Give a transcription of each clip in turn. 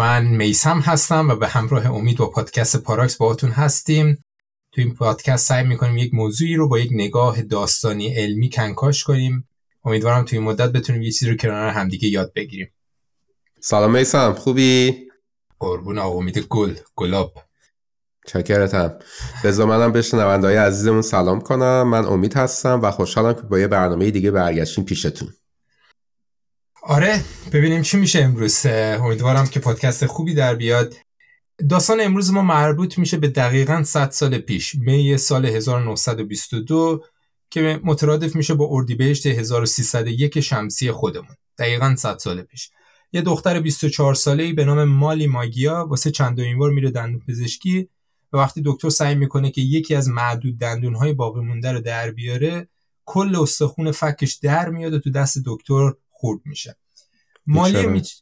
من میسم هستم و به همراه امید با پادکست پاراکس باهاتون هستیم. تو این پادکست سعی می‌کنیم یک موضوعی رو با یک نگاه داستانی علمی کنکاش کنیم. امیدوارم توی این مدت بتونیم یه چیزی رو کنار همدیگه یاد بگیریم. سلام میسم خوبی؟ قربون آقا امید گل گلاب. چکرتم بذار منم به شنوندهای عزیزمون سلام کنم. من امید هستم و خوشحالم که با یه برنامه دیگه برگشتیم پیشتون. آره ببینیم چی میشه امروز. امیدوارم که پادکست خوبی در بیاد. داستان امروز ما مربوط میشه به دقیقا 100 سال پیش می سال 1922 که مترادف میشه با اردیبهشت 1301 شمسی خودمون. دقیقا 100 سال پیش. یه دختر 24 ساله‌ای به نام مالی ماگیا واسه چندمین بار میره دندون پزشکی و وقتی دکتر سعی می‌کنه که یکی از معدود دندونهای باقی مونده رو در بیاره کل استخون فکش در میاد و تو دست دکتر خورد میشه. مالی میچ...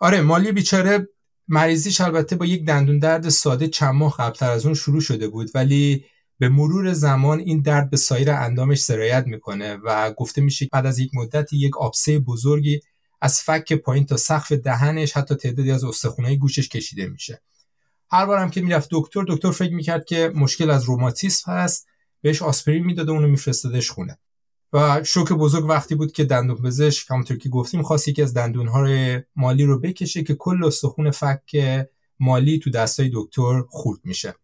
آره مالی بیچاره مریضیش البته با یک دندون درد ساده چند ماه قبلتر از اون شروع شده بود ولی به مرور زمان این درد به سایر اندامش سرایت می‌کنه و گفته میشه بعد از یک مدتی یک آبسه بزرگی از فک پایین تا سقف دهنش حتی تعدادی از استخونهای گوشش کشیده میشه. هر بارم که می‌رفت دکتر دکتر فکر می‌کرد که مشکل از روماتیسم هست بهش آسپرین می‌داده اونو میفرستادش خونه. و شوک بزرگ وقتی بود که دندون پزشک همونطور که گفتیم خواست یکی از دندونهای مالی رو بکشه که کل استخون فک مالی تو دستای دکتر خورد میشه.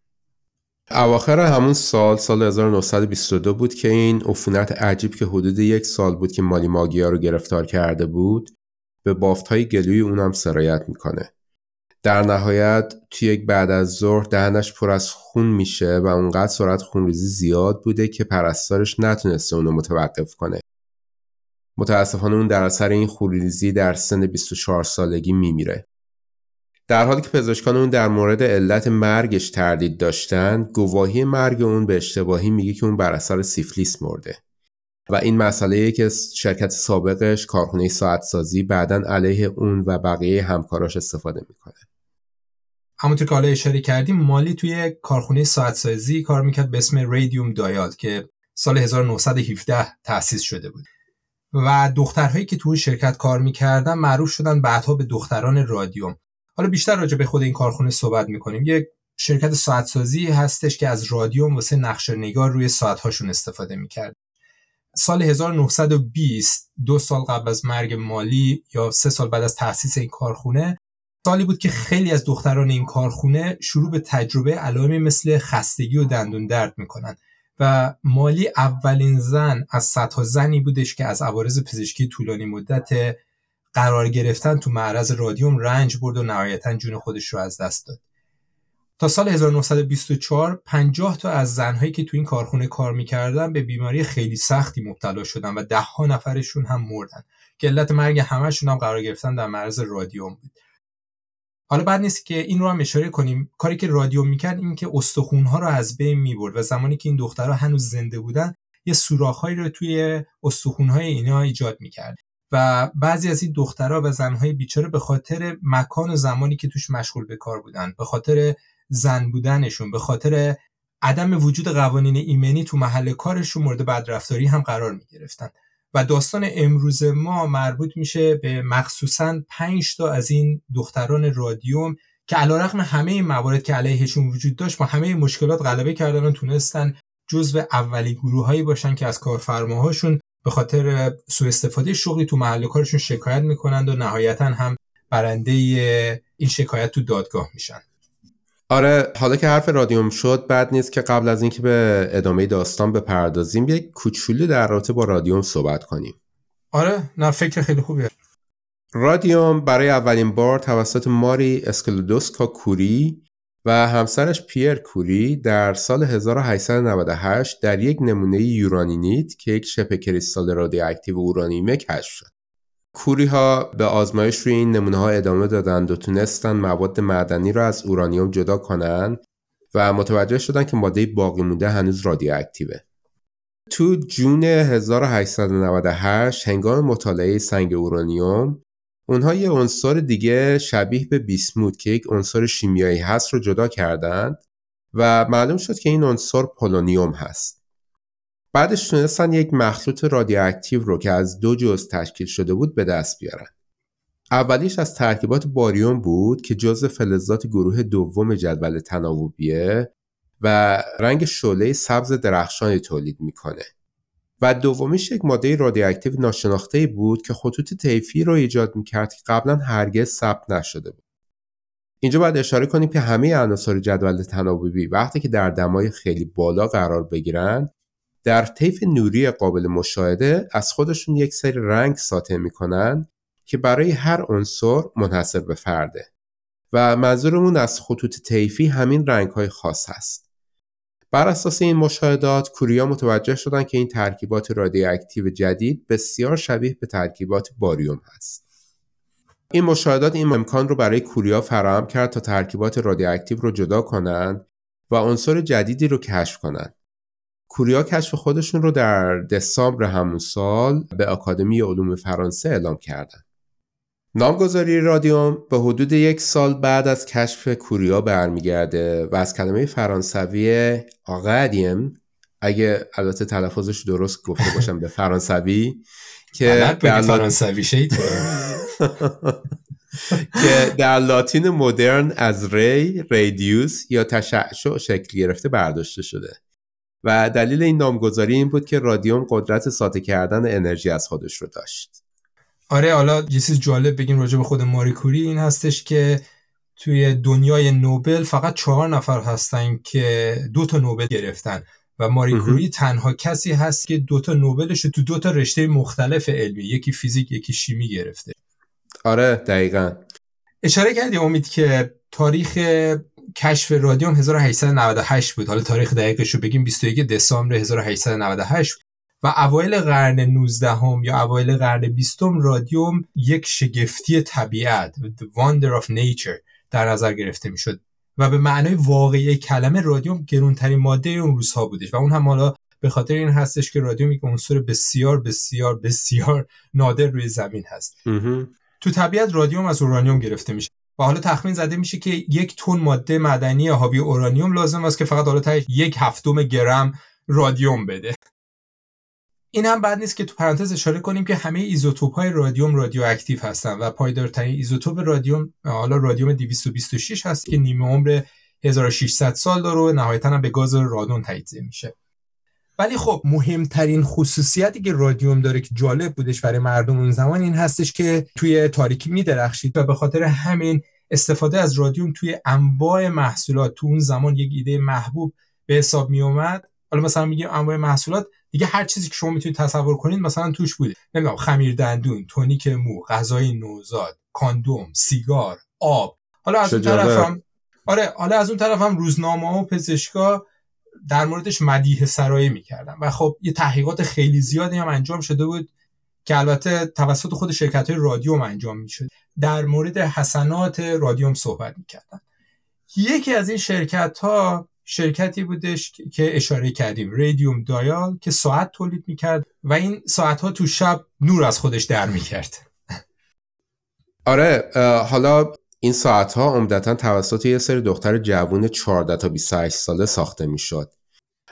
اواخر همون سال سال 1922 بود که این عفونت عجیب که حدود یک سال بود که مالی ماگیا رو گرفتار کرده بود به بافت های گلوی اونم سرایت می‌کنه. در نهایت توی یک بعد از ظهر دهنش پر از خون میشه و اونقدر سرعت خونریزی زیاد بوده که پرستارش نتونسته اونو متوقف کنه. متاسفانه اون در اثر این خونریزی در سن 24 سالگی میمیره. در حالی که پزشکان اون در مورد علت مرگش تردید داشتن، گواهی مرگ اون به اشتباهی میگه که اون بر اثر سیفلیس مرده. و این مسئله که شرکت سابقش کارخونه ساعت سازی بعدا علیه اون و بقیه همکاراش استفاده می‌کنه. همونطور که حالا اشاره کردیم مالی توی کارخونه ساعت سازی کار می‌کرد به اسم ریدیوم دایال که سال 1917 تأسیس شده بود. و دخترهایی که توی شرکت کار می‌کردن معروف شدن بعدها به دختران رادیوم. حالا بیشتر راجع به خود این کارخونه صحبت می‌کنیم. یک شرکت ساعت سازی هستش که از رادیوم واسه نقشه نگار روی ساعتهاشون استفاده می‌کرد. سال 1920 دو سال قبل از مرگ مالی یا سه سال بعد از تأسیس این کارخونه سالی بود که خیلی از دختران این کارخونه شروع به تجربه علائمی مثل خستگی و دندون درد می‌کنن و مالی اولین زن از صدها زنی بودش که از عوارض پزشکی طولانی مدت قرار گرفتن تو معرض رادیوم رنج برد و نهایتا جون خودش رو از دست داد. تا سال 1924 50 تا از زنهایی که تو این کارخونه کار می‌کردن به بیماری خیلی سختی مبتلا شدن و ده ها نفرشون هم مردن که علت مرگ همشون هم قرار گرفتن در معرض رادیوم بود. حالا بعد نیست که این رو هم اشاره کنیم. کاری که رادیو می‌کرد این که استخونها رو از بین می‌برد و زمانی که این دخترها هنوز زنده بودن یه سوراخهایی رو توی استخونهای اینا ایجاد می‌کرد. و بعضی از این دخترها و زنهای بیچاره به خاطر مکان و زمانی که توش مشغول به کار بودن به خاطر زن بودنشون به خاطر عدم وجود قوانین ایمنی تو محل کارشون مورد بدرفتاری هم قرار می گرفتن و داستان امروز ما مربوط میشه به مخصوصا پنج تا از این دختران رادیوم که علیرغم همه این موارد که علیهشون وجود داشت با همه مشکلات غلبه کردن و تونستن جزو اولی گروههایی باشن که از کارفرماهاشون به خاطر سوء استفاده شغلی تو محل کارشون شکایت می‌کنند و نهایتا هم برنده این شکایت تو دادگاه میشن. آره حالا که حرف رادیوم شد بعد نیست که قبل از اینکه به ادامه داستان بپردازیم یک کوچولی در رابطه با رادیوم صحبت کنیم آره نه فکر خیلی خوبیه رادیوم برای اولین بار توسط ماری اسکلودوسکا کوری و همسرش پیر کوری در سال 1898 در یک نمونه یورانینیت که یک شبه کریستال رادیواکتیو اورانیمه کشف شد. کوری ها به آزمایش روی این نمونه ها ادامه دادند و تونستن مواد معدنی را از اورانیوم جدا کنند و متوجه شدن که ماده باقی مونده هنوز رادیواکتیوه. تو جون 1898 هنگام مطالعه سنگ اورانیوم اونها یه عنصر دیگه شبیه به بیسموت که یک عنصر شیمیایی هست رو جدا کردند و معلوم شد که این عنصر پولونیوم هست. بعدش تونستن یک مخلوط رادیواکتیو رو که از دو جزء تشکیل شده بود به دست بیارن. اولیش از ترکیبات باریوم بود که جزء فلزات گروه دوم جدول تناوبیه و رنگ شعله سبز درخشانی تولید می‌کنه و دومیش یک ماده رادیواکتیو ناشناخته بود که خطوط طیفی رو ایجاد می‌کرد که قبلا هرگز ثبت نشده بود اینجا باید اشاره کنیم که همه عناصر جدول تناوبی وقتی که در دمای خیلی بالا قرار بگیرن در طیف نوری قابل مشاهده از خودشون یک سری رنگ ساطع می‌کنن که برای هر عنصر منحصر به فرده. و منظورمون از خطوط طیفی همین رنگ های خاص هست. بر اساس این مشاهدات کوری‌ها متوجه شدن که این ترکیبات رادیواکتیو جدید بسیار شبیه به ترکیبات باریوم هست. این مشاهدات این امکان رو برای کوری‌ها فراهم کرد تا ترکیبات رادیواکتیو رو جدا کنند و عنصر جدیدی رو کشف کنند کوری‌ها کشف خودشون رو در دسامبر همون سال به آکادمی علوم فرانسه اعلام کردند. نامگذاری رادیوم به حدود یک سال بعد از کشف کوری‌ها برمیگرده و از کلمه فرانسوی آقادیم اگه البته تلفظش درست گفته باشم به فرانسوی که در فرانسوی که در لاتین مدرن از ری ریدیوس یا تشعشع شکل گرفته برداشته شده و دلیل این نامگذاری این بود که رادیوم قدرت ساطع کردن انرژی از خودش رو داشت. آره حالا یه چیز جالب بگیم راجع به خود ماری کوری این هستش که توی دنیای نوبل فقط چهار نفر هستن که دو تا نوبل گرفتن و ماری کوری تنها کسی هست که دو تا نوبلش رو تو دو تا رشته مختلف علمی یکی فیزیک یکی شیمی گرفته. آره دقیقا. اشاره کردی امید که تاریخ کشف رادیوم 1898 بود. حالا تاریخ دقیقش رو بگیم 21 دسامبر 1898 و اوایل قرن 19 هم یا اوایل قرن 20 رادیوم یک شگفتی طبیعت The Wonder of Nature در نظر گرفته می‌شد. و به معنای واقعی کلمه رادیوم گرونترین ماده اون روزها بودش. و اون هم حالا به خاطر این هستش که رادیوم یک عنصر بسیار بسیار بسیار نادر روی زمین هست. تو طبیعت رادیوم از اورانیوم گرفته میشه. و حالا تخمین زده میشه که یک تن ماده معدنی حاوی اورانیوم لازم است که فقط حالا تا یک هفتم گرم رادیوم بده. این هم بد نیست که تو پرانتز اشاره کنیم که همه ایزوتوپ های رادیوم رادیواکتیو هستن و پایدارترین ایزوتوپ رادیوم حالا رادیوم 226 هست که نیمه عمر 1600 سال داره و نهایتا هم به گاز رادون تجزیه میشه. ولی خب مهمترین خصوصیتی که رادیوم داره که جالب بودش برای مردم اون زمان این هستش که توی تاریکی میدرخشید و به خاطر همین استفاده از رادیوم توی انواع محصولات تو اون زمان یک ایده محبوب به حساب می اومد حالا مثلا میگیم انواع محصولات دیگه هر چیزی که شما می‌تونید تصور کنید مثلا توش بوده. نمی‌دونم خمیر دندون تونیک مو غذای نوزاد کاندوم سیگار آب. حالا از اون طرفم آره حالا از اون طرفم روزنامه و پزشکا در موردش مدیه سرایه می‌کردن و خب یه تحقیقات خیلی زیادی هم انجام شده بود که البته توسط خود شرکت های رادیوم انجام می‌شد. در مورد حسنات رادیوم صحبت می‌کردن یکی از این شرکت ها شرکتی بودش که اشاره کردیم رادیوم دایال که ساعت تولید می‌کرد و این ساعت ها تو شب نور از خودش در می‌کرد. آره حالا این ساعت ها عمدتا توسط یه سری دختر جوون 14 تا 28 ساله ساخته می‌شد.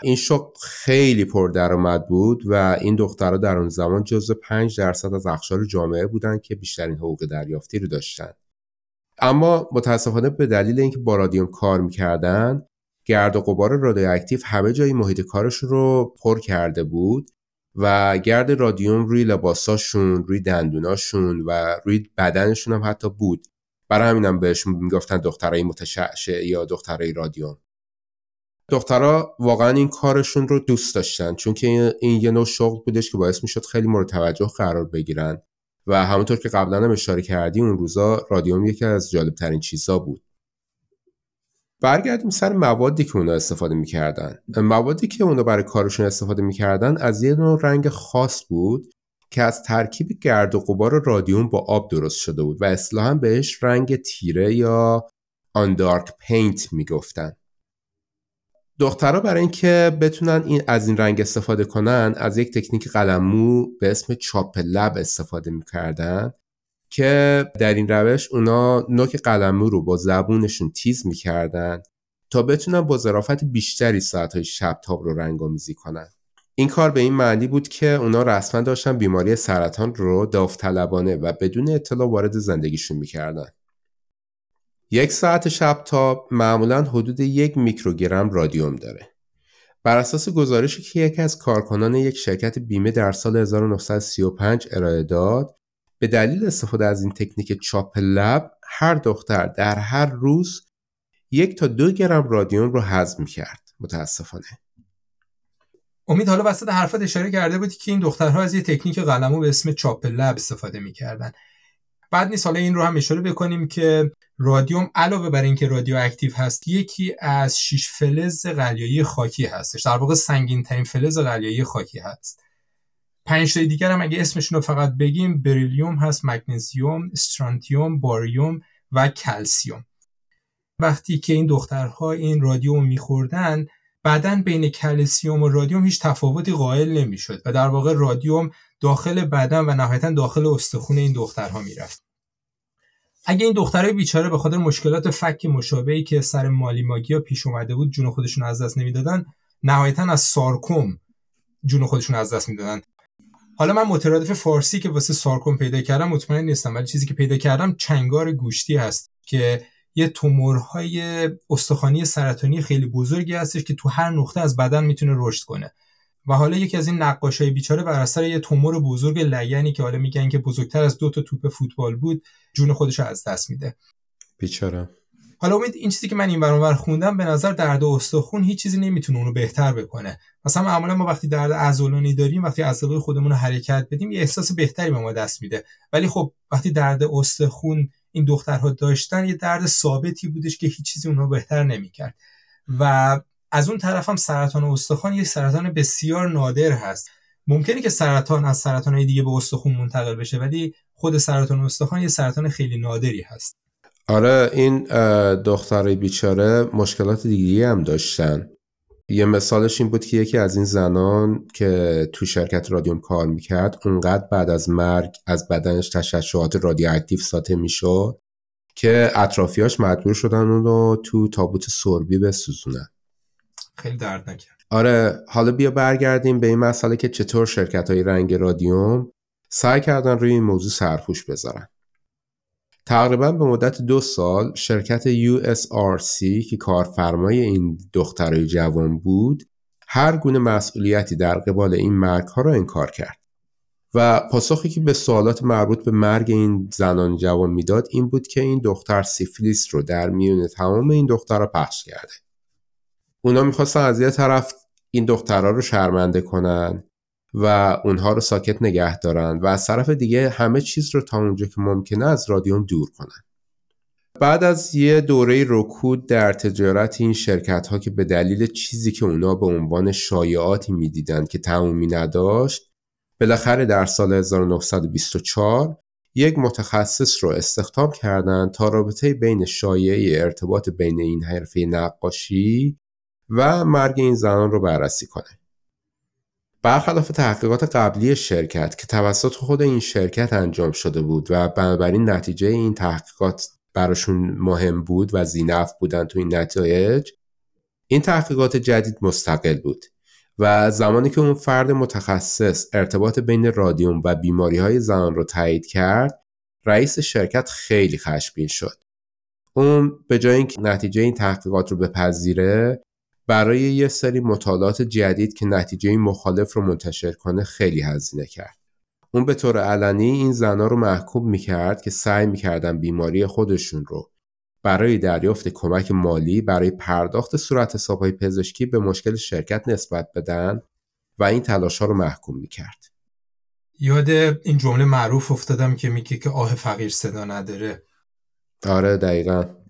این شغل خیلی پردرآمد بود و این دخترها در اون زمان جزو 5 درصد از اخشار جامعه بودند که بیشترین حقوق دریافتی رو داشتن. اما متاسفانه به دلیل اینکه با رادیوم کار می‌کردن گرد و غبار رادیواکتیو همه جای محیط کارشون رو پر کرده بود و گرد رادیوم روی لباساشون، روی دندوناشون و روی بدنشون هم حتی بود برای همینم بهشون می‌گفتن دخترای متشعشع یا دخترای رادیوم دخترها واقعا این کارشون رو دوست داشتن چون که این یه نوع شغل بودش که باعث می‌شد خیلی مورد توجه قرار بگیرن. و همونطور که قبلا هم اشاره کردی اون روزا رادیوم یکی از جالب ترین چیزا بود. برگردیم سر موادی که اونا استفاده می‌کردن. موادی که اونا برای کارشون استفاده می‌کردن از یه نوع رنگ خاص بود که از ترکیب گرد و غبار رادیوم با آب درست شده بود و اصطلاحا بهش رنگ تیره یا آن دارک پینت می‌گفتن. دخترها برای اینکه بتونن این از این رنگ استفاده کنن از یک تکنیک قلمو به اسم چاپ لب استفاده می‌کردن که در این روش اونا نوک قلمو رو با زبونشون تیز می‌کردن تا بتونن با ظرافت بیشتری ساعتهای شب تاب رو رنگ آمیزی کنن. این کار به این معنی بود که اونا رسما داشتن بیماری سرطان رو داوطلبانه و بدون اطلاع وارد زندگیشون می‌کردن. یک ساعت شب تا معمولا حدود یک میکروگرم رادیوم داره. بر اساس گزارشی که یکی از کارکنان یک شرکت بیمه در سال 1935 ارائه داد به دلیل استفاده از این تکنیک چاپ لب هر دختر در هر روز یک تا دو گرم رادیوم رو هضم کرد متاسفانه امید حالا وسط حرفات اشاره کرده بودی که این دخترها از یه تکنیک قلمو به اسم چاپ لب استفاده می‌کردن. بد نیست حالا این رو هم اشاره بکنیم که رادیوم علاوه بر اینکه رادیو اکتیو هست یکی از شش فلز قلیایی خاکی هستش. در واقع سنگین ترین فلز قلیایی خاکی هست. پنج تای دیگر هم اگه اسمشون رو فقط بگیم بریلیوم هست مگنزیوم استرانتیوم باریوم و کلسیوم. وقتی که این دخترها این رادیوم میخوردن بعدا بین کلسیوم و رادیوم هیچ تفاوتی قائل نمی‌شد و در واقع رادیوم داخل بدن و نهایتا داخل استخون این دخترها می‌رفت. اگه این دخترای بیچاره به خاطر مشکلات فک مشابهی که سر مالی ماگیا پیش اومده بود جون خودشون از دست نمی‌دادن نهایتا از سارکوم جون خودشون از دست می‌دادن. حالا من مترادف فارسی که واسه سارکوم پیدا کردم مطمئن نیستم ولی چیزی که پیدا کردم چنگار گوشتی هست که یه تومورهای استخوانی سرطانی خیلی بزرگی هستش که تو هر نقطه از بدن می‌تونه رشد کنه. و حالا یکی از این نقاشای بیچاره بر اثر یه تومور بزرگ لگنی که حالا میگن که بزرگتر از دو تا توپ فوتبال بود جون خودش رو از دست میده. بیچاره. حالا امید این چیزی که من این برانور خوندم به نظر درد استخون هیچ چیزی نمی‌تونه اونو بهتر بکنه. مثلا معمولا ما وقتی درد عضلانی داریم وقتی عضلای خودمون رو حرکت بدیم یه احساس بهتری به ما دست میده. ولی خب وقتی درد استخون این دخترها داشتن یه درد ثابتی بودش که هیچ چیزی اونها بهتر نمی‌کرد. و از اون طرف هم سرطان استخوان یه سرطان بسیار نادر هست. ممکنه که سرطان از سرطان دیگه به استخون منتقل بشه ولی خود سرطان استخوان یه سرطان خیلی نادری هست. آره این دخترای بیچاره مشکلات دیگه هم داشتن. یه مثالش این بود که یکی از این زنان که تو شرکت رادیوم کار می‌کرد اونقدر بعد از مرگ از بدنش تشعشعات رادیواکتیو ساطع می‌شد که اطرافیاش مجبور شدن اون رو تو تابوت سربی بسوزونن. خیلی درد نکرد. آره حالا بیا برگردیم به این مسئله که چطور شرکت های رنگ رادیوم سعی کردن روی این موضوع سرپوش بذارن. تقریبا به مدت دو سال شرکت USRC که کارفرمای این دخترای جوان بود هر گونه مسئولیتی در قبال این مرگ ها را انکار کرد. و پاسخی که به سوالات مربوط به مرگ این زنان جوان می‌داد این بود که این دختر سیفلیس رو در میون تمام این دخترها پخش کرده. اونا می‌خواستن از یه طرف این دخترها رو شرمنده کنن و اونها رو ساکت نگه دارن و از طرف دیگه همه چیز رو تا اونجا که ممکنه از رادیوم دور کنن بعد از یه دوره رکود در تجارت این شرکت ها که به دلیل چیزی که اونا به عنوان شایعاتی می‌دیدند که تمومی نداشت بالاخره در سال 1924 یک متخصص رو استخدام کردند تا رابطه بین شایعه ارتباط بین این حرفه نقاشی و مرگ این زنان رو بررسی کنه. برخلاف تحقیقات قبلی شرکت که توسط خود این شرکت انجام شده بود و بنابراین نتیجه این تحقیقات براشون مهم بود و زینف بودن تو این نتایج این تحقیقات جدید مستقل بود و زمانی که اون فرد متخصص ارتباط بین رادیوم و بیماری های زنان رو تایید کرد رئیس شرکت خیلی خشمگین شد. اون به جای اینکه نتیجه این تحقیقات رو بپذیره برای یه سری مطالعات جدید که نتیجه مخالف رو منتشر کنه خیلی هزینه کرد. اون به طور علنی این زنا رو محکوم می‌کرد که سعی می‌کردن بیماری خودشون رو برای دریافت کمک مالی برای پرداخت صورت حسابهای پزشکی به مشکل شرکت نسبت بدن و این تلاش ها رو محکوم می‌کرد. یاد این جمله معروف افتادم که میگه که آه فقیر صدا نداره. آره دقیقا.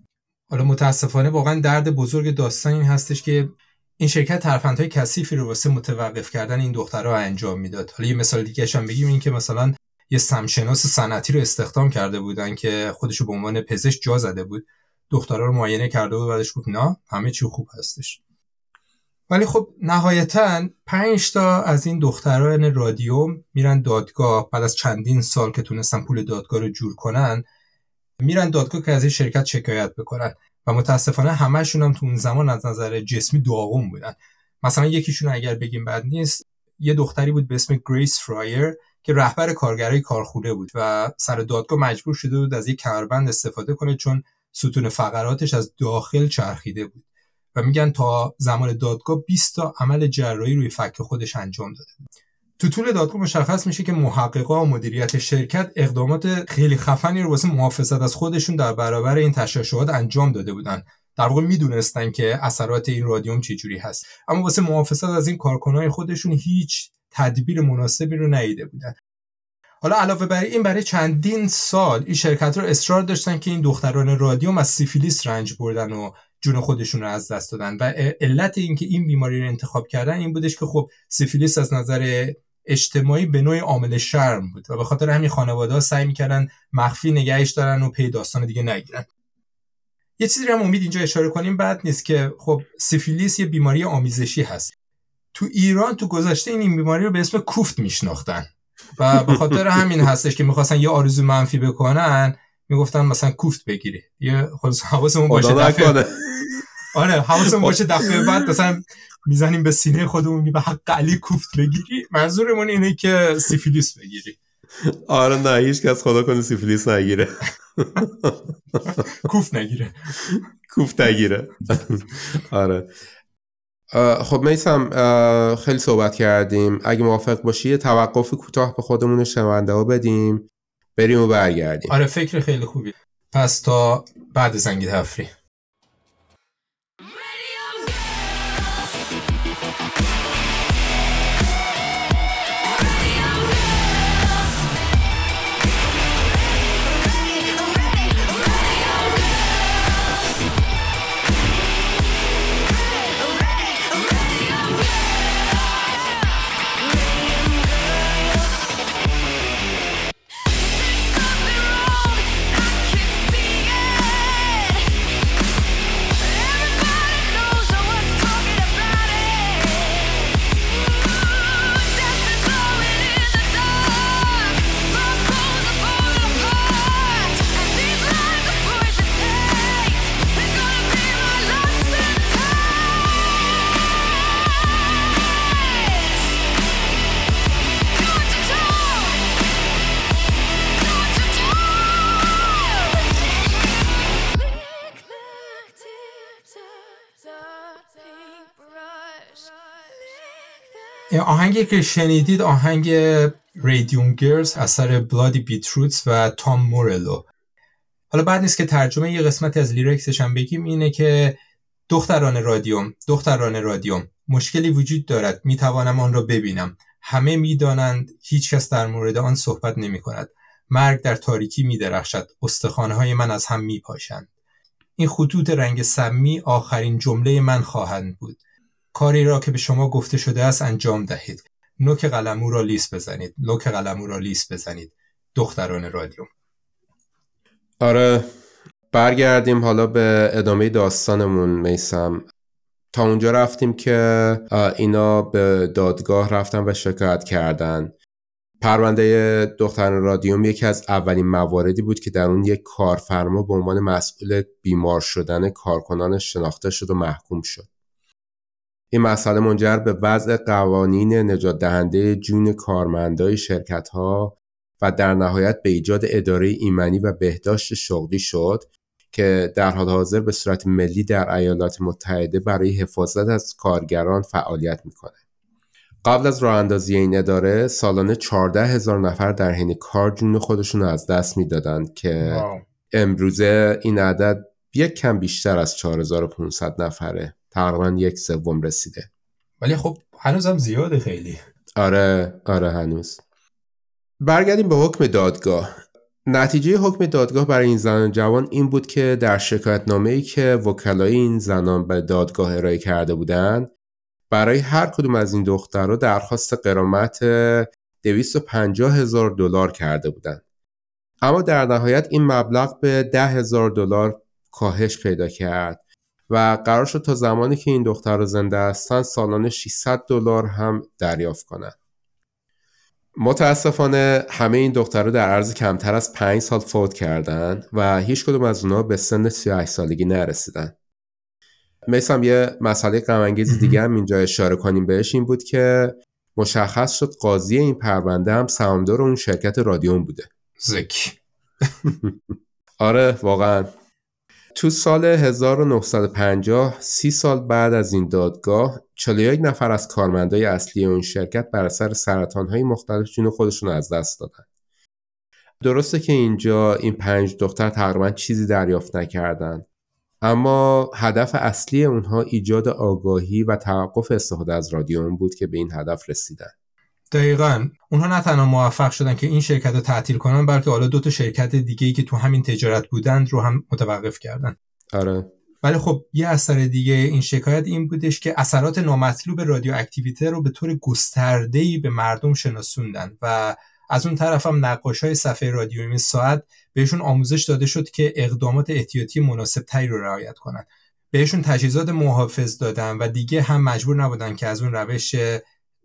حالا متاسفانه واقعا درد بزرگ داستان این هستش که این شرکت ترفندهای کثیفی رو واسه متوقف کردن این دخترها انجام می‌داد. حالا یه مثال دیگه هم بگیم این که مثلا یه سمشناس صنعتی رو استخدام کرده بودن که خودش به عنوان پزشک جا زده بود. دخترها رو معاینه کرده بود بعدش گفت نه همه چی خوب هستش. ولی خب نهایتا پنج تا از این دختران رادیوم میرن دادگاه. بعد از چندین سال که تونستن پول دادگاه رو جور کنن میرن دادگاه که از این شرکت شکایت بکنن و متاسفانه همشون هم تو اون زمان از نظر جسمی داغون بودن. مثلا یکیشون اگر بگیم بد نیست یه دختری بود به اسم گریس فرایر که رهبر کارگرای کارخونه بود و سر دادگاه مجبور شده بود از یک کمربند استفاده کنه چون ستون فقراتش از داخل چرخیده بود. و میگن تا زمان دادگاه 20 تا عمل جراحی روی فک خودش انجام داده بود. تو طول دادگاه مشخص میشه که محققا و مدیریت شرکت اقدامات خیلی خفنی رو واسه محافظت از خودشون در برابر این تشعشعات انجام داده بودن. در واقع می‌دونستن که اثرات این رادیوم چجوری هست. اما واسه محافظت از این کارکنای خودشون هیچ تدبیر مناسبی رو ندیده بودن. حالا علاوه بر این برای چندین سال این شرکت رو اصرار داشتن که این دختران رادیوم از سیفیلیس رنج بردن و جون خودشون رو از دست دادن. و علت اینکه این بیماری رو انتخاب کردن این بودش که خب سیفیلیس از نظر اجتماعی یه نوع عامل شرم بود و به خاطر همین خانواده ها سعی می‌کردن مخفی نگهش دارن و پی داستان دیگه نگیرن. یه چیزی هم امید اینجا اشاره کنیم بد نیست که خب سیفیلیس یه بیماری آمیزشی هست. تو ایران تو گذشته این بیماری رو به اسم کوفت میشناختن و به خاطر همین هستش که می‌خواستن یه آرزو منفی بکنن می‌گفتن مثلا کوفت بگیری. یه خلاص حواسمون باشه دفعه. آره حواسمون باشه دفعه بعد مثلا می‌زنیم به سینه خودمون به حق علی کوفت بگیری منظورمون اینه که سیفیلیس بگیری. آره نه هیچ کس خدا کنه سیفیلیس نگیره. کوفت نگیره. کوفت نگیره. آره. خب میسم خیلی صحبت کردیم. اگه موافق باشی یه توقف کوتاه به خودمون شنونده ها بدیم. بریم و برگردیم. آره فکر خیلی خوبی. پس تا بعد زنگی تفریح آهنگی که شنیدید آهنگ Radium Girls اثر Bloody Beetroots و تام مورلو حالا بد نیست که ترجمه یه قسمتی از lyrics ش هم بگیم اینه که دختران رادیوم دختران رادیوم مشکلی وجود دارد می‌توانم آن را ببینم. همه می‌دانند هیچکس در مورد آن صحبت نمی کند مرگ در تاریکی می درخشد استخوان های من از هم می پاشند این خطوط رنگ سمی آخرین جمله من خواهند بود. کاری را که به شما گفته شده است انجام دهید. نوک قلمو را لیس بزنید. نوک قلمو را لیس بزنید. دختران رادیو آره برگردیم حالا به ادامه داستانمون میسم. تا اونجا رفتیم که اینا به دادگاه رفتن و شکایت کردن. پرونده دختران رادیوم یکی از اولین مواردی بود که در اون یک کارفرما به عنوان مسئول بیمار شدن کارکنان شناخته شد و محکوم شد. این مسئله منجر به وضع قوانین نجات دهنده جون کارمندای شرکت ها و در نهایت به ایجاد اداره ایمنی و بهداشت شغلی شد که در حال حاضر به صورت ملی در ایالات متحده برای حفاظت از کارگران فعالیت می‌کنه. قبل از راه اندازی این اداره سالانه 14 هزار نفر در حین کار جون خودشون از دست می‌دادند که امروزه این عدد یک کم بیشتر از 4500 نفره تقریبا یک سوم رسیده. ولی خب هنوزم زیاده خیلی. آره آره هنوز. برگردیم به حکم دادگاه. نتیجه حکم دادگاه برای این زنان جوان این بود که در شکایت ای که وکلای این زنان به دادگاه ارائه کرده بودند برای هر کدوم از این دخترها درخواست قرامت 250 هزار دلار کرده بودند. اما در نهایت این مبلغ به ده هزار دلار کاهش پیدا کرد. و قرار شد تا زمانی که این دختر رو زنده هستن سالانه 600 دلار هم دریافت کنن. متاسفانه همه این دخترها در عرض کمتر از 5 سال فوت کردن و هیچ کدوم از اونها به سن 38 سالگی نرسیدن. مثل یه مسئله غمانگیز دیگه هم اینجا اشاره کنیم بهش این بود که مشخص شد قاضی این پرونده هم سهامدار اون شرکت رادیوم بوده. زک آره واقعا. تو سال 1950 سی سال بعد از این دادگاه 41 نفر از کارمندای اصلی اون شرکت بر اثر سرطانهای مختلف جون خودشون از دست دادن. درسته که اینجا این پنج دختر تقریبا چیزی دریافت نکردن اما هدف اصلی اونها ایجاد آگاهی و توقف استفاده از رادیوم بود که به این هدف رسیدن. دقیقا. اونها نه تنها موفق شدن که این شرکت رو تعطیل کنن بلکه حالا دو تا شرکت دیگه ای که تو همین تجارت بودند رو هم متوقف کردن. آره. ولی خب یه اثر دیگه این شکایت این بودش که اثرات نامطلوب رادیواکتیویته رو به طور گسترده‌ای به مردم شناسوندن و از اون طرف هم نقاش های صفحه رادیومی ساعت بهشون آموزش داده شد که اقدامات احتیاطی مناسب تری رو رعایت کنن. بهشون تجهیزات محافظ دادن و دیگه هم مجبور نبودن که از اون روش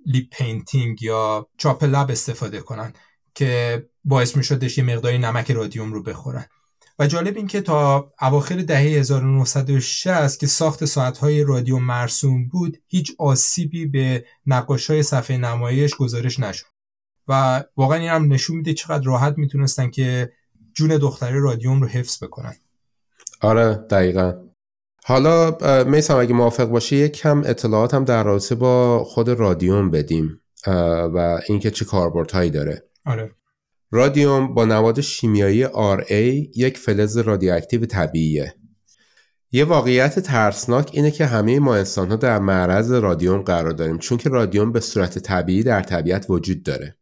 lip painting یا چاپ لب استفاده کنن که باعث می شدش یه مقداری نمک رادیوم رو بخورن. و جالب این که تا اواخر دهه 1960 که ساخت ساعتهای رادیوم مرسوم بود هیچ آسیبی به نقاش های صفحه نمایش گزارش نشد. و واقعا این هم نشون میده چقدر راحت می‌تونستن که جون دخترای رادیوم رو حفظ بکنن. آره دقیقا. حالا میسم اگه موافق باشی یک کم اطلاعات هم در رابطه با خود رادیوم بدیم و اینکه چه کاربردهایی داره. آره. رادیوم با نماد شیمیایی RA یک فلز رادیواکتیو طبیعیه. یه واقعیت ترسناک اینه که همه ما انسان ها در معرض رادیوم قرار داریم چون که رادیوم به صورت طبیعی در طبیعت وجود داره.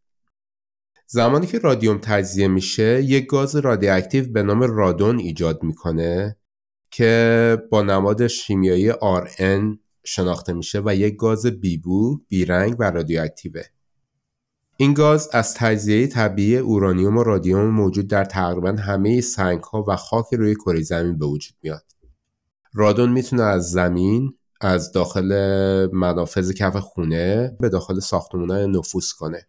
زمانی که رادیوم تجزیه میشه یک گاز رادیواکتیو به نام رادون ایجاد می‌کنه. که با نماد شیمیایی RN شناخته میشه و یک گاز بیبو، بیرنگ و رادیواکتیوه. این گاز از تجزیه طبیعی اورانیوم و رادیوم موجود در تقریبا همه سنگ ها و خاک روی کره زمین به وجود میاد. رادون می‌تونه از زمین از داخل منافذ کف خونه به داخل ساختمون نفوذ کنه.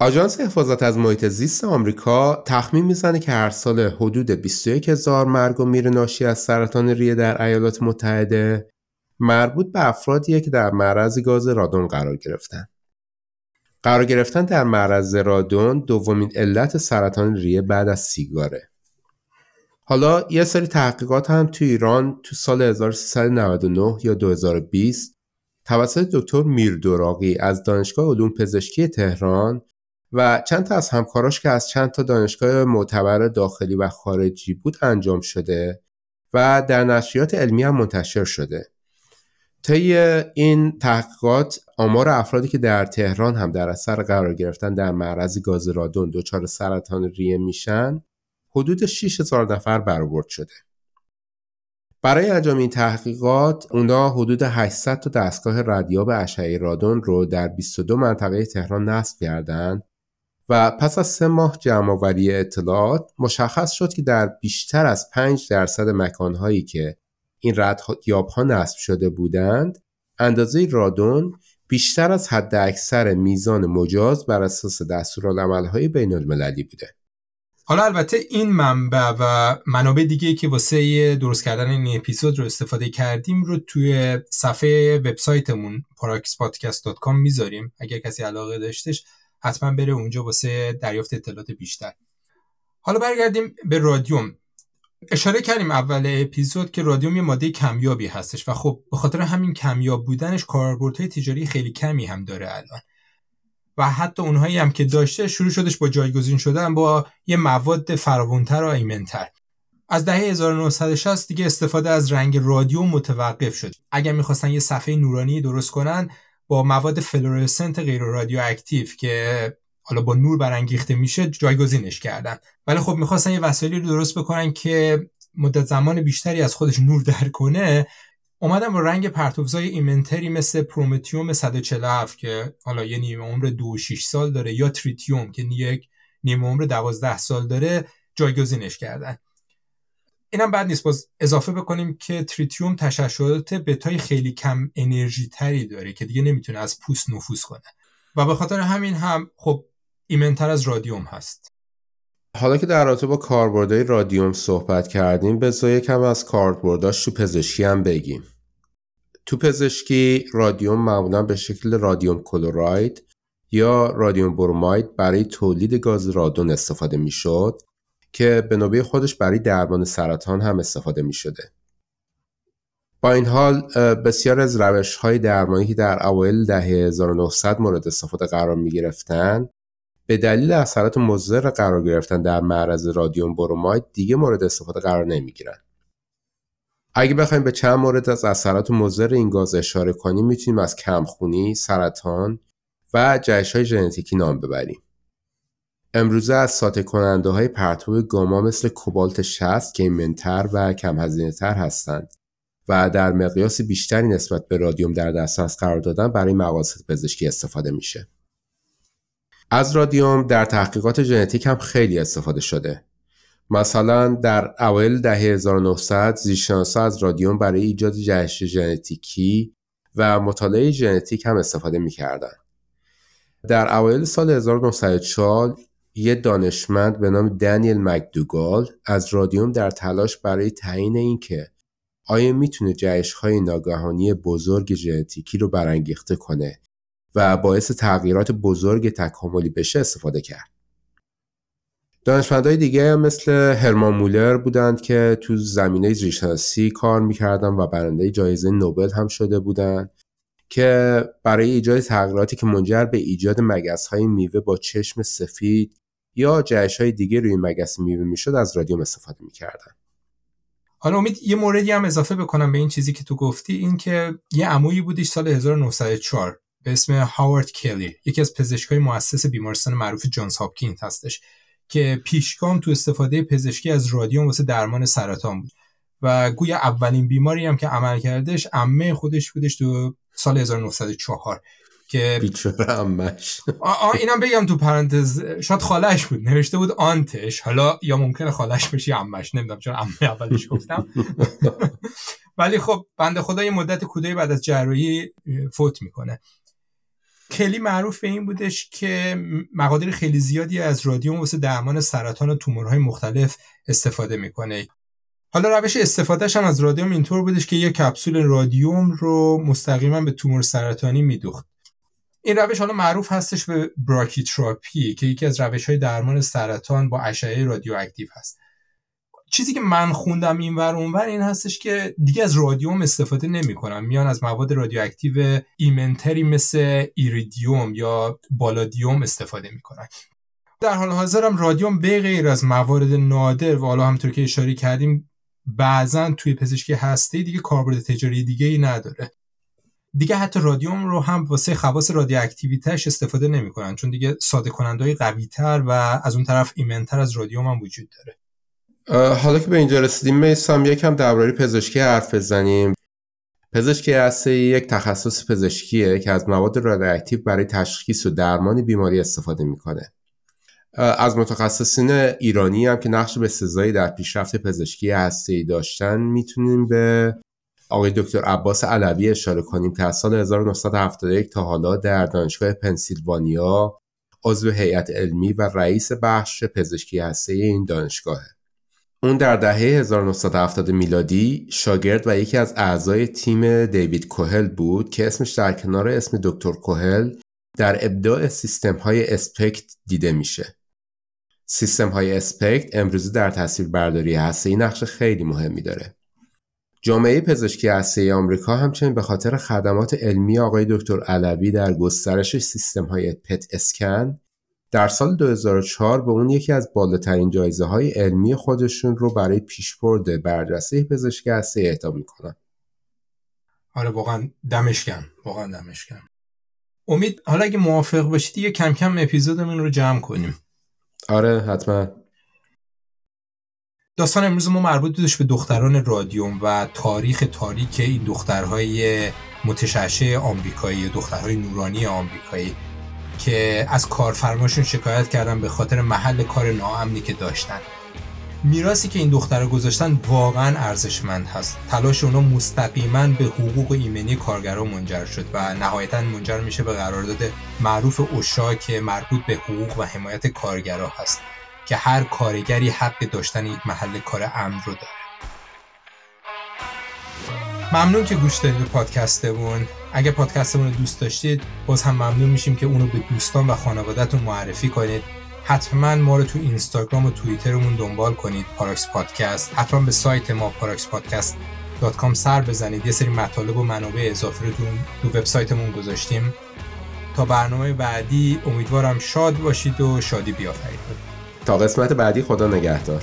آژانس حفاظت از محیط زیست آمریکا تخمین می‌زنه که هر سال حدود 21 هزار مرگ و میر ناشی از سرطان ریه در ایالات متحده مربوط به افرادیه که در معرض گاز رادون قرار گرفتن. قرار گرفتن در معرض رادون دومین علت سرطان ریه بعد از سیگاره. حالا یه سری تحقیقات هم تو ایران تو سال 1399 یا 2020 توسط دکتر میردوراقی از دانشگاه علوم پزشکی تهران و چند تا از همکاراش که از چند تا دانشگاه معتبر داخلی و خارجی بود انجام شده و در نشریات علمی هم منتشر شده. طی این تحقیقات آمار افرادی که در تهران هم در اثر قرار گرفتن در معرض گاز رادون دچار سرطان ریه میشن حدود 6000 نفر برآورد شده. برای انجام این تحقیقات اونا حدود 800 تا دستگاه ردیاب اشعه رادون رو در 22 منطقه تهران نصب کردند و پس از سه ماه جمعآوری اطلاعات مشخص شد که در بیشتر از 5 درصد مکانهایی که این ردیاب ها نصب شده بودند اندازه رادون بیشتر از حد اکثر میزان مجاز بر اساس های بین المللی بوده. حالا البته این منبع و منابع دیگه که واسه درست کردن این اپیزود رو استفاده کردیم رو توی صفحه وبسایتمون paraxpodcast.com می‌ذاریم اگر کسی علاقه داشتش حتما بره اونجا واسه دریافت اطلاعات بیشتر. حالا برگردیم به رادیوم. اشاره کردیم اول اپیزود که رادیوم یه ماده کمیابی هستش و خب به خاطر همین کمیاب بودنش کاربردهای تجاری خیلی کمی هم داره الان. و حتی اونهایی هم که داشته شروع شدش با جایگزین شدن با یه مواد فراوانتر و ایمنتر. از دهه 1960 دیگه استفاده از رنگ رادیوم متوقف شد. اگر می‌خواستن یه صفحه نورانی درست کنن با مواد فلورسنت غیر رادیواکتیو که حالا با نور برانگیخته میشه جایگزینش کردن. ولی خب می‌خواستن یه وسایلی رو درست بکنن که مدت زمان بیشتری از خودش نور در کنه. اومدن با رنگ پرتوزای ایمنتری مثل پرومتیوم 147 که حالا یه نیمه عمر 2 6 سال داره یا تریتیوم که یک نیمه عمر 12 سال داره جایگزینش کردن. اینم بد نیست. باز اضافه بکنیم که تریتیوم تشعشعات بتای خیلی کم انرژی تری داره که دیگه نمی‌تونه از پوست نفوذ کنه. و به خاطر همین هم خب ایمنتر از رادیوم هست. حالا که در رابطه با کاربردهای رادیوم صحبت کردیم بذار یکم از کاربرداش تو پزشکی هم بگیم. تو پزشکی رادیوم معمولا به شکل رادیوم کلوراید یا رادیوم بروماید برای تولید گاز رادون استفاده می‌شد. که به نوبه خودش برای درمان سرطان هم استفاده می شده. با این حال بسیار از روش های درمانی که در اوایل دهه 1900 مورد استفاده قرار می گرفتن به دلیل اثرات مضر قرار گرفتن در معرض رادیوم بروماید دیگه مورد استفاده قرار نمی گیرن. اگه بخوایم به چند مورد از اثرات مضر این گاز اشاره کنیم می‌تونیم از کمخونی، سرطان و جهش های ژنتیکی نام ببریم. امروزه از ساطع کننده های پرتو گاما مثل کوبالت 60 که ایمنتر و کم هزینه تر هستند و در مقیاس بیشتری نسبت به رادیوم در دسترس قرار دادن برای مقاصد پزشکی استفاده میشه. از رادیوم در تحقیقات ژنتیک هم خیلی استفاده شده. مثلا در اوایل دهه 1900 زیستشناسا از رادیوم برای ایجاد جهش ژنتیکی و مطالعه ژنتیک هم استفاده می‌کردن. در اوایل سال 1904 یه دانشمند به نام دانیل مکدوگال از رادیوم در تلاش برای تعیین اینکه آیا می‌تونه جهش های ناگهانی بزرگ ژنتیکی رو برانگیخته کنه و باعث تغییرات بزرگ تکاملی بشه استفاده کرد. دانشمندهای دیگه هم مثل هرمان مولر بودند که تو زمینه زیستشناسی کار می‌کردن و برنده جایزه نوبل هم شده بودند که برای ایجاد تغییراتی که منجر به ایجاد مگس های میوه با چشم سفید یا جهش های دیگه روی مگس میوه می‌شد از رادیوم استفاده می‌کردن. حالا امید یه موردی هم اضافه بکنم به این چیزی که تو گفتی این که یه عمویی بودش سال 1904 به اسم هاوارد کلی یکی از پزشکای مؤسس بیمارستان معروف جانز هاپکینز هستش که پیشگام تو استفاده پزشکی از رادیوم واسه درمان سرطان بود. و گویا اولین بیماری هم که عمل کردش عمه خودش بودش تو سال 1904 که بیچاره امش آ اینم بگم تو پرانتز شاید خالش بود. نوشته بود آنتش. حالا یا ممکنه خالش بشه امش نمی‌دونم چون عمه اولش گفتم. ولی خب بنده خدا یه مدت کودایی بعد از جراحی فوت می‌کنه. کلی معروف به این بودش که مقادیر خیلی زیادی از رادیوم واسه درمان سرطان و تومورهای مختلف استفاده می‌کنه. حالا روش استفادهش هم از رادیوم اینطور بودش که یه کپسول رادیوم رو مستقیما به تومور سرطانی میدوخت. این روش حالا معروف هستش به براکیتراپی که یکی از روش های درمان سرطان با اشعه رادیواکتیو هست. چیزی که من خوندم این ور اونور این هستش که دیگه از رادیوم استفاده نمی‌کنن میان از مواد رادیواکتیو ایمنتری مثل ایریدیوم یا پالادیوم استفاده می‌کنن. در حال حاضر هم رادیوم به غیر از موارد نادر و حالا همونطور که اشاره کردیم بعضا توی پزشکی هسته‌ای دیگه کاربرد تجاری دیگه ای نداره. دیگه حتی رادیوم رو هم واسه خواص radioactivity ش استفاده نمی‌کنن چون دیگه ساطع کننده قوی تر و از اون طرف ایمنتر از رادیوم هم وجود داره. حالا که به اینجا رسیدیم میسام یکم درباره پزشکی حرف بزنیم. پزشکی هسته یک تخصص پزشکیه که از مواد رادیواکتیو برای تشخیص و درمان بیماری استفاده می‌کنه. از متخصصین ایرانی هم که نقش به سزایی در پیشرفت پزشکی ای داشتن می‌تونیم به آقای دکتر عباس علوی اشاره کنیم که از سال 1971 تا حالا در دانشگاه پنسیلوانیا عضو هیئت علمی و رئیس بخش پزشکی هسته این دانشگاهه. اون در دهه 1970 میلادی شاگرد و یکی از اعضای تیم دیوید کوهل بود که اسمش در کنار اسم دکتر کوهل در ابداع سیستم های اسپکت دیده میشه. سیستم های اسپکت امروزه در تصویر برداری هسته نقش خیلی مهمی داره. جامعه پزشکی هسته آمریکا همچنین به خاطر خدمات علمی آقای دکتر علوی در گسترش سیستم های پت اسکن در سال 2004 به اون یکی از بالاترین جایزه های علمی خودشون رو برای پیشبرد برجسته پزشکی هسته اعطا می‌کنن. آره واقعا دمشکم واقعا دمشکم امید حالا اگه موافق باشید یه کم کم اپیزودمون رو جمع کنیم. آره حتما. داستان امروز ما مربوط بودش به دختران رادیوم و تاریخ تاریک این دخترهای متشعشع آمریکایی دخترهای نورانی آمریکایی که از کارفرماشون شکایت کردن به خاطر محل کار ناامنی که داشتن. میراسی که این دخترها گذاشتن واقعا ارزشمند هست. تلاش اونا مستقیما به حقوق ایمنی کارگرها منجر شد و نهایتا منجر میشه به قرارداد معروف اوشا که مربوط به حقوق و حمایت کارگرها هست. که هر کارگری حق داشتن یک محل کار امن رو داره. ممنون که گوش دادید به پادکستمون. اگه پادکستمون رو دوست داشتید باز هم ممنون میشیم که اونو به دوستان و خانوادهتون معرفی کنید. حتما ما رو تو اینستاگرام و توییترمون دنبال کنید پاراکس پادکست. حتما به سایت ما پاراکس پادکست com سر بزنید. یه سری مطالب و منابع اضافه رو تو وبسایتمون گذاشتیم. تا برنامه بعدی امیدوارم شاد باشید و شادی بیافرید تا قسمت بعدی خدا نگهدار.